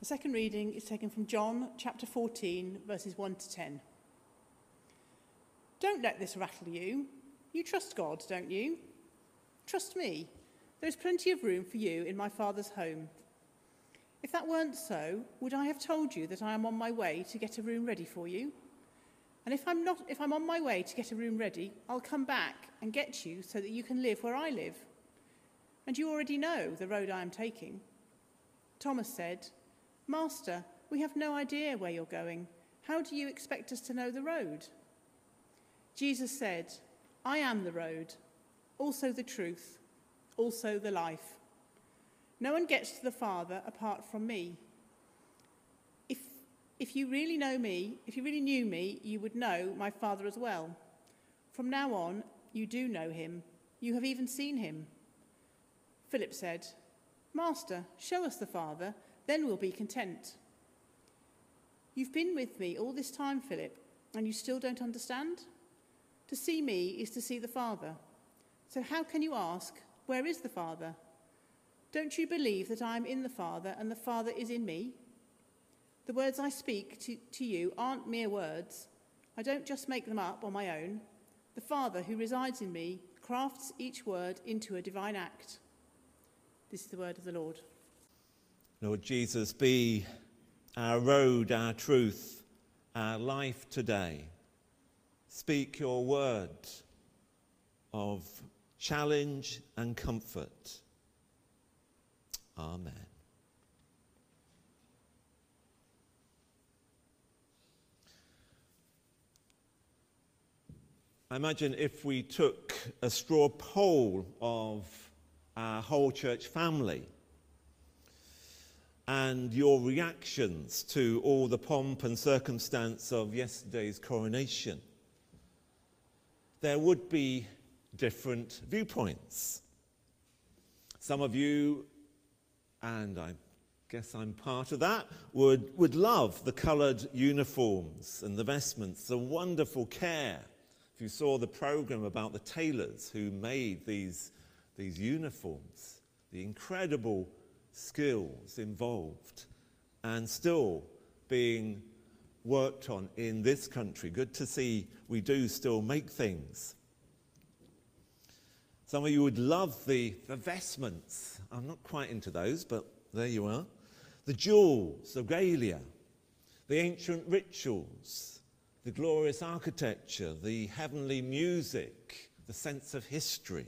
The second reading is taken from John chapter 14, verses 1 to 10. Don't let this rattle you. You trust God, don't you? Trust me. There is plenty of room for you in my Father's home. If that weren't so, would I have told you that I am on my way to get a room ready for you? And if I'm not if I'm on my way to get a room ready, I'll come back and get you so that you can live where I live. And you already know the road I am taking. Thomas said, Master, we have no idea where you're going. How do you expect us to know the road? Jesus said, I am the road, also the truth, also the life. No one gets to the Father apart from me. If, if you really know me, if you really knew me, you would know my Father as well. From now on, you do know him. You have even seen him. Philip said, Master, show us the Father then we'll be content. You've been with me all this time, Philip, and you still don't understand? To see me is to see the Father. So how can you ask, Where is the Father? Don't you believe that I am in the Father and the Father is in me? The words I speak to, to you aren't mere words. I don't just make them up on my own. The Father who resides in me crafts each word into a divine act. This is the word of the Lord. Lord Jesus, be our road, our truth, our life today. Speak your word of challenge and comfort. Amen. I imagine if we took a straw poll of our whole church family, and your reactions to all the pomp and circumstance of yesterday's coronation, there would be different viewpoints. Some of you, and I guess I'm part of that, would, would love the coloured uniforms and the vestments, the wonderful care. If you saw the programme about the tailors who made these, these uniforms, the incredible skills involved and still being worked on in this country. Good to see we do still make things. Some of you would love the, the vestments. I'm not quite into those, but there you are. The jewels, the regalia, the ancient rituals, the glorious architecture, the heavenly music, the sense of history.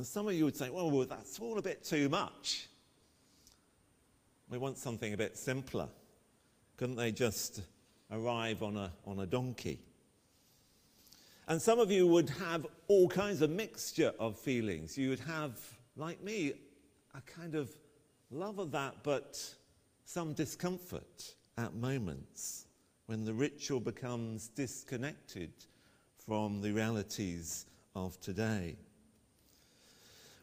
And some of you would say, well, well, that's all a bit too much. We want something a bit simpler. Couldn't they just arrive on a, on a donkey? And some of you would have all kinds of mixture of feelings. You would have, like me, a kind of love of that, but some discomfort at moments when the ritual becomes disconnected from the realities of today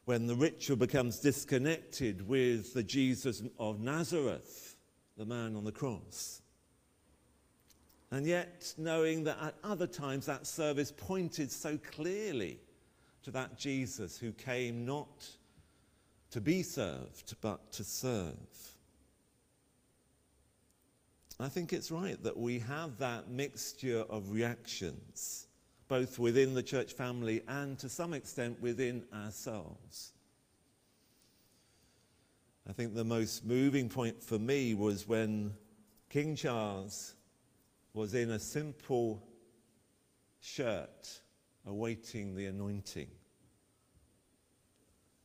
when the ritual becomes disconnected with the Jesus of Nazareth, the man on the cross. And yet, knowing that at other times that service pointed so clearly to that Jesus who came not to be served, but to serve. I think it's right that we have that mixture of reactions both within the church family and to some extent within ourselves. I think the most moving point for me was when King Charles was in a simple shirt awaiting the anointing.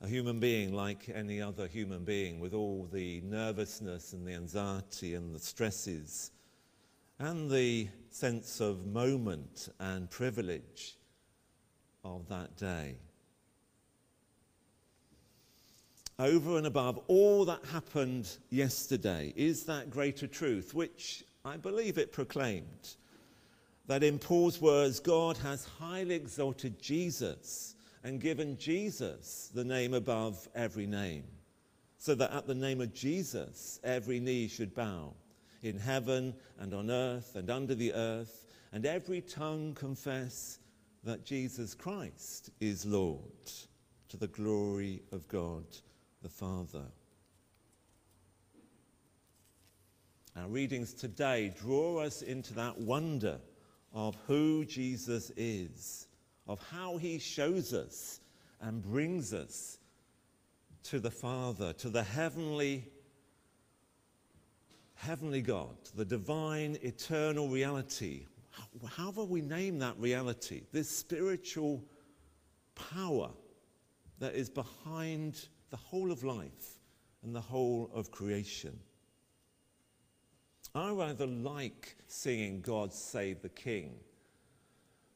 A human being like any other human being, with all the nervousness and the anxiety and the stresses and the sense of moment and privilege of that day. Over and above all that happened yesterday is that greater truth, which I believe it proclaimed that in Paul's words, God has highly exalted Jesus and given Jesus the name above every name, so that at the name of Jesus every knee should bow in heaven and on earth and under the earth, and every tongue confess that Jesus Christ is Lord to the glory of God the Father. Our readings today draw us into that wonder of who Jesus is, of how he shows us and brings us to the Father, to the heavenly heavenly God, the divine eternal reality. However, we name that reality, this spiritual power that is behind the whole of life and the whole of creation. I rather like singing God Save the King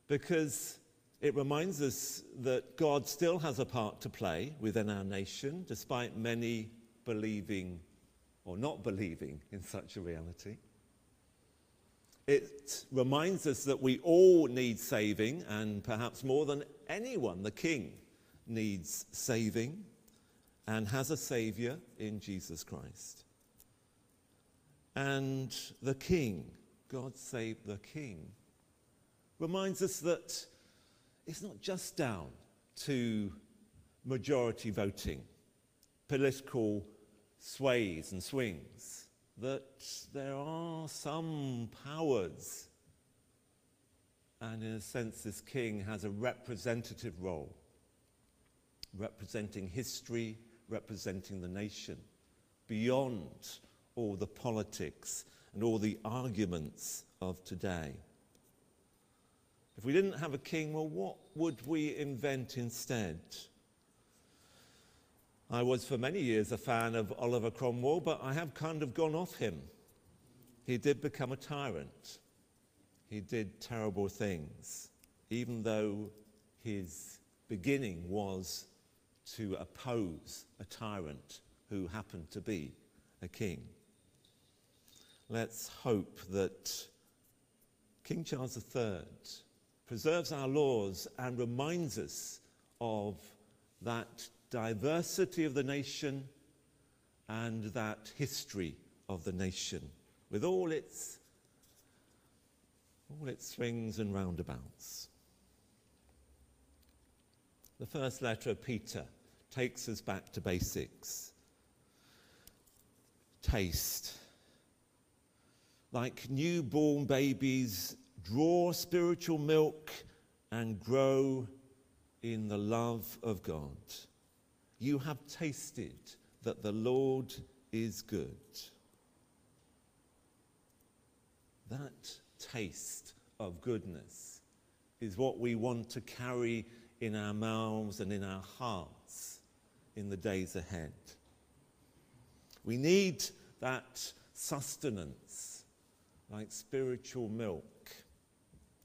because it reminds us that God still has a part to play within our nation, despite many believing or not believing in such a reality. It reminds us that we all need saving, and perhaps more than anyone, the King needs saving and has a Saviour in Jesus Christ. And the King, God save the King, reminds us that it's not just down to majority voting, political sways and swings, that there are some powers. And in a sense, this king has a representative role, representing history, representing the nation, beyond all the politics and all the arguments of today. If we didn't have a king, well, what would we invent instead? I was for many years a fan of Oliver Cromwell, but I have kind of gone off him. He did become a tyrant. He did terrible things, even though his beginning was to oppose a tyrant who happened to be a king. Let's hope that King Charles III preserves our laws and reminds us of that diversity of the nation and that history of the nation with all its all its swings and roundabouts. The first letter of Peter takes us back to basics. Taste. Like newborn babies, draw spiritual milk and grow in the love of God. You have tasted that the Lord is good. That taste of goodness is what we want to carry in our mouths and in our hearts in the days ahead. We need that sustenance, like spiritual milk,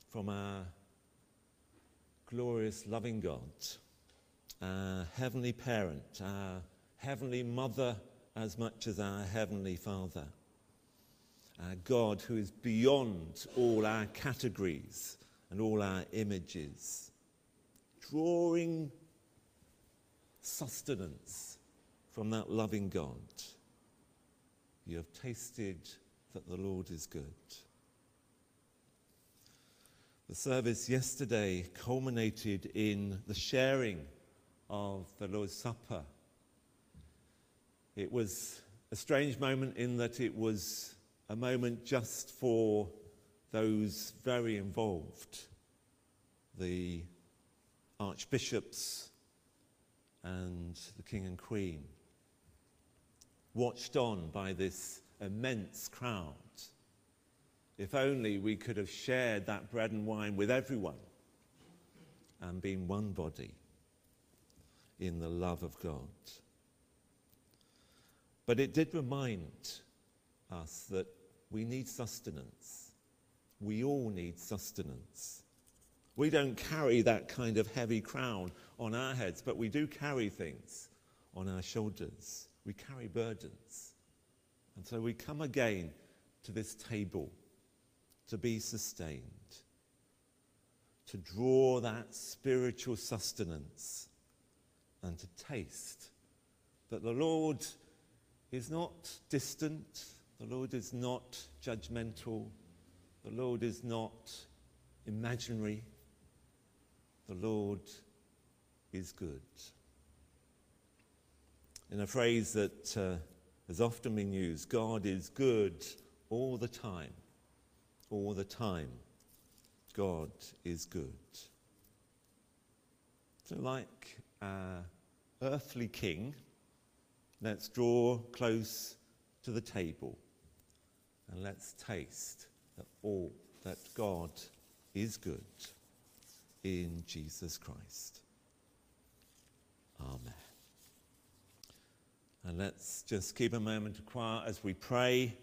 from our glorious, loving God our Heavenly Parent, our Heavenly Mother, as much as our Heavenly Father. Our God who is beyond all our categories and all our images, drawing sustenance from that loving God. You have tasted that the Lord is good. The service yesterday culminated in the sharing of the Lord's Supper. It was a strange moment in that it was a moment just for those very involved the archbishops and the king and queen, watched on by this immense crowd. If only we could have shared that bread and wine with everyone and been one body in the love of God. But it did remind us that we need sustenance. We all need sustenance. We don't carry that kind of heavy crown on our heads, but we do carry things on our shoulders. We carry burdens. And so we come again to this table to be sustained, to draw that spiritual sustenance and to taste that the Lord is not distant, the Lord is not judgmental, the Lord is not imaginary, the Lord is good. In a phrase that uh, has often been used, God is good all the time, all the time, God is good. So, like our earthly king, let's draw close to the table and let's taste that all that God is good in Jesus Christ. Amen. And let's just keep a moment of quiet as we pray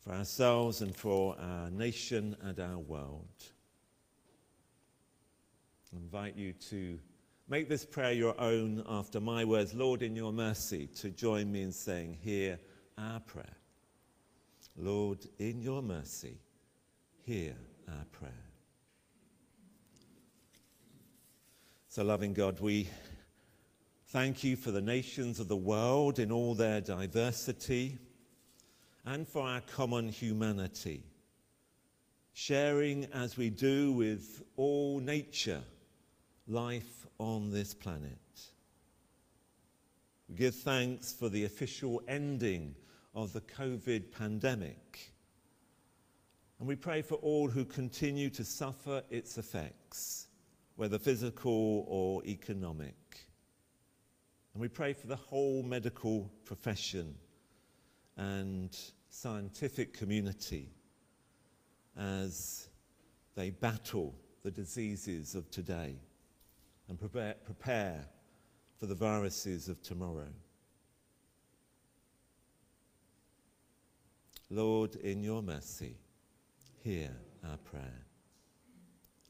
for ourselves and for our nation and our world. I invite you to make this prayer your own after my words. Lord, in your mercy, to join me in saying, Hear our prayer. Lord, in your mercy, hear our prayer. So, loving God, we thank you for the nations of the world in all their diversity and for our common humanity, sharing as we do with all nature life on this planet. We give thanks for the official ending of the COVID pandemic. And we pray for all who continue to suffer its effects, whether physical or economic. And we pray for the whole medical profession and scientific community as they battle the diseases of today and prepare, for the viruses of tomorrow. Lord, in your mercy, hear our prayer.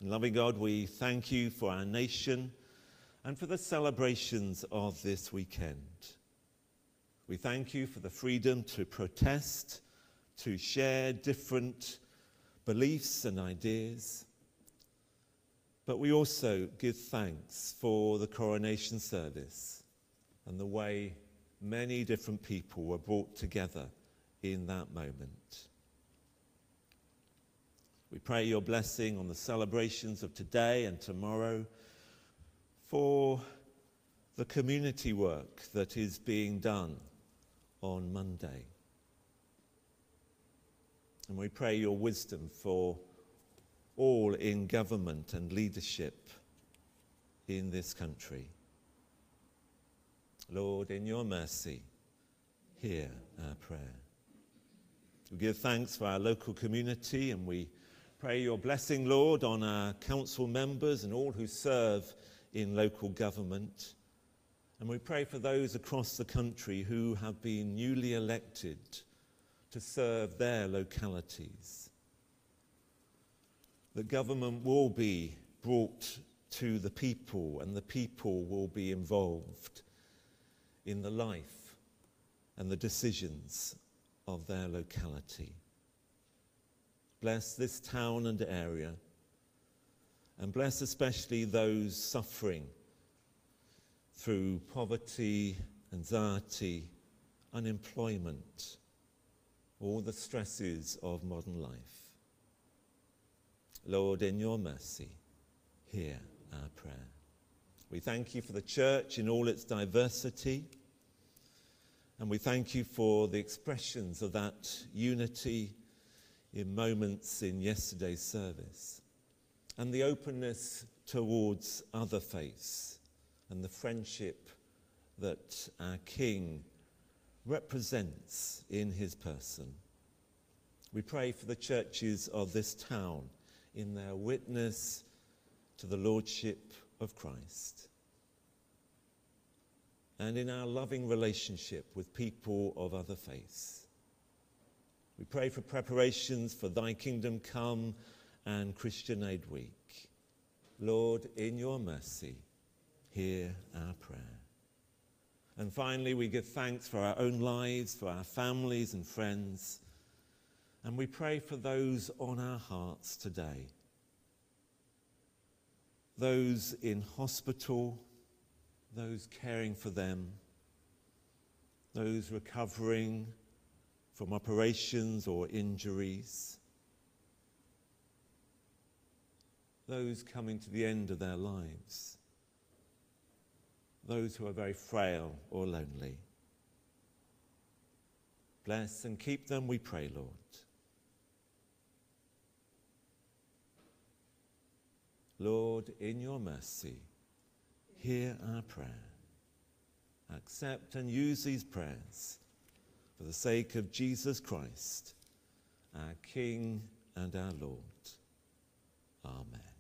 And loving God, we thank you for our nation and for the celebrations of this weekend. We thank you for the freedom to protest, to share different beliefs and ideas. But we also give thanks for the coronation service and the way many different people were brought together in that moment. We pray your blessing on the celebrations of today and tomorrow for the community work that is being done on Monday. And we pray your wisdom for all in government and leadership in this country. Lord, in your mercy, hear our prayer. We give thanks for our local community and we pray your blessing, Lord, on our council members and all who serve in local government. And we pray for those across the country who have been newly elected to serve their localities. The government will be brought to the people and the people will be involved in the life and the decisions of their locality. Bless this town and area, and bless especially those suffering through poverty, anxiety, unemployment, all the stresses of modern life. Lord, in your mercy, hear our prayer. We thank you for the church in all its diversity. And we thank you for the expressions of that unity in moments in yesterday's service and the openness towards other faiths and the friendship that our King represents in his person. We pray for the churches of this town in their witness to the Lordship of Christ and in our loving relationship with people of other faiths. We pray for preparations for Thy Kingdom Come and Christian Aid Week. Lord, in your mercy, hear our prayer. And finally, we give thanks for our own lives, for our families and friends, and we pray for those on our hearts today. Those in hospital, those caring for them, those recovering from operations or injuries, those coming to the end of their lives, those who are very frail or lonely. Bless and keep them, we pray, Lord. Lord, in your mercy, hear our prayer. Accept and use these prayers for the sake of Jesus Christ, our King and our Lord. Amen.